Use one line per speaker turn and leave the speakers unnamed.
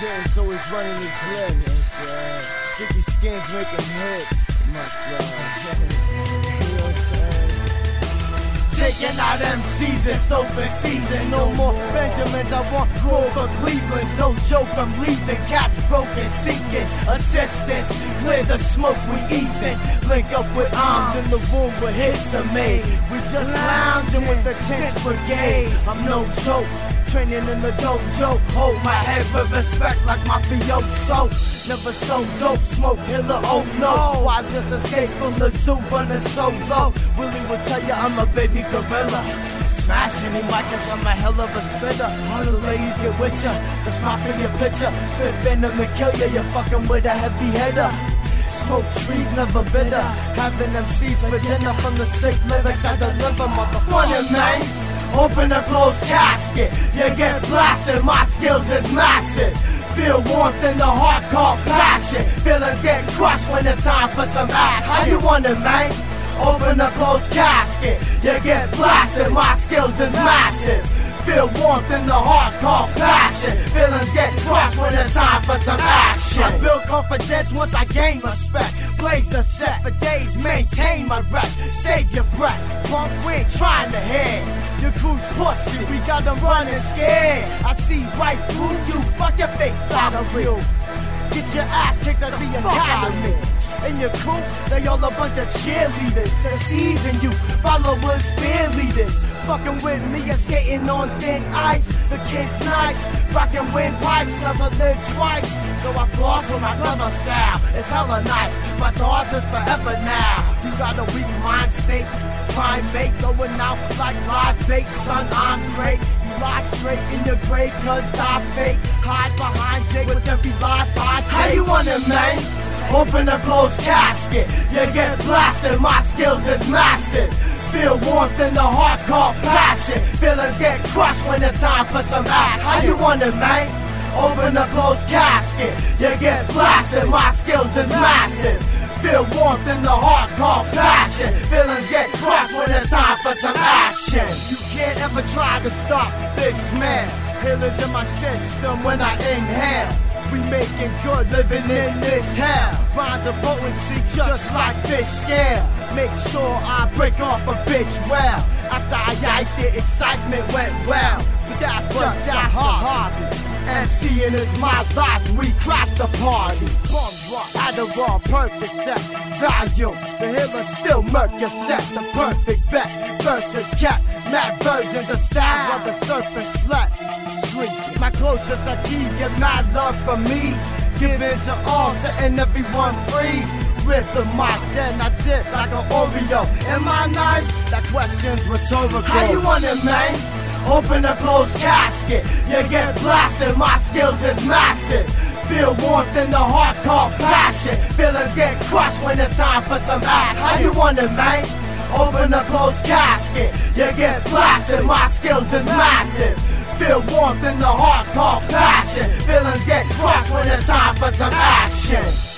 Dez he's running his. It's, uh, Dicky Skins making hits. Much love. you know?
Taking out MCs, it's open season. No more Benjamins, I want Grover Cleveland's. No joke, I'm leaving. Cats broken, seeking assistance. Clear the smoke, we even. Link up with arms in the room where hits are made. We just lounging with the 10th Brigade. I'm no joke. Training in the dojo, hold my head with respect like my fioso. Never so dope, smoke killer, oh no. I just escaped from the zoo, running so low. Willie will tell you I'm a baby gorilla. Smashing him like I'm a hell of a spitter. All the ladies get with ya, smile for your picture. Spit venom and kill ya, you're fucking with a heavy hitter. Smoke trees, never bitter. Having them seeds for dinner from the sick lyrics I deliver, motherfucker. man. Open a closed casket, you get blasted. My skills is massive. Feel warmth in the heart called passion. Feelings get crushed when it's time for some action. How you want it, man? Open a closed casket, you get blasted. My skills is massive. Feel warmth in the heart called passion. Feelings get crushed when it's time for some action. I build confidence once I gain respect. Blaze the set for days, maintain my rep. Save your breath. Punk, we ain't trying to hit. Your crew's pussy, we got them running scared. I see right through you, fuck your fake side of real. Get your ass kicked out of the academy. And your crew, they all a bunch of cheerleaders. Deceiving you, followers, fear leaders. Fucking with me and skating on thin ice. The kid's nice, rocking windpipes, never lived twice. So I floss with my clever style. It's hella nice, my thoughts is forever now. You got a weak mind state, try and make going out like live bait, son. I'm great. You lie straight in your grave, cause die fake. Hide behind Jake with every lie I take. How you want it, man? Open a closed casket, you get blasted. My skills is massive. Feel warmth in the heart called passion. Feelings get crushed when it's time for some action. How you want it, man? Open a closed casket, you get blasted. My skills is massive. Feel warmth in the heart called passion. Feelings get crushed when it's time for some action. You can't ever try to stop this man. Healers in my system when I inhale. We making good living in this hell. Rhymes of potency just like fish scale. Make sure I break off a bitch well. After I yiked it, excitement went well. But that's just a hobby. And seeing is my life, we crash the party. Bum rock, Adderall, perfect set. Value, the healer still murk your set. The perfect vet versus cat. Mad versions of while the serpent slept. Sleep, my closest I keep, get mad love from me. Give in to all, setting everyone free. Rip the mic, then I dip like an Oreo. Am I nice? That question's rhetorical. How you want it, man? Open a closed casket, you get blasted. My skills is massive. Feel warmth in the heart called passion. Feelings get crushed when it's time for some action. How you want it, man? Open a closed casket, you get blasted. My skills is massive. Feel warmth in the heart called passion. Feelings get crushed when it's time for some action.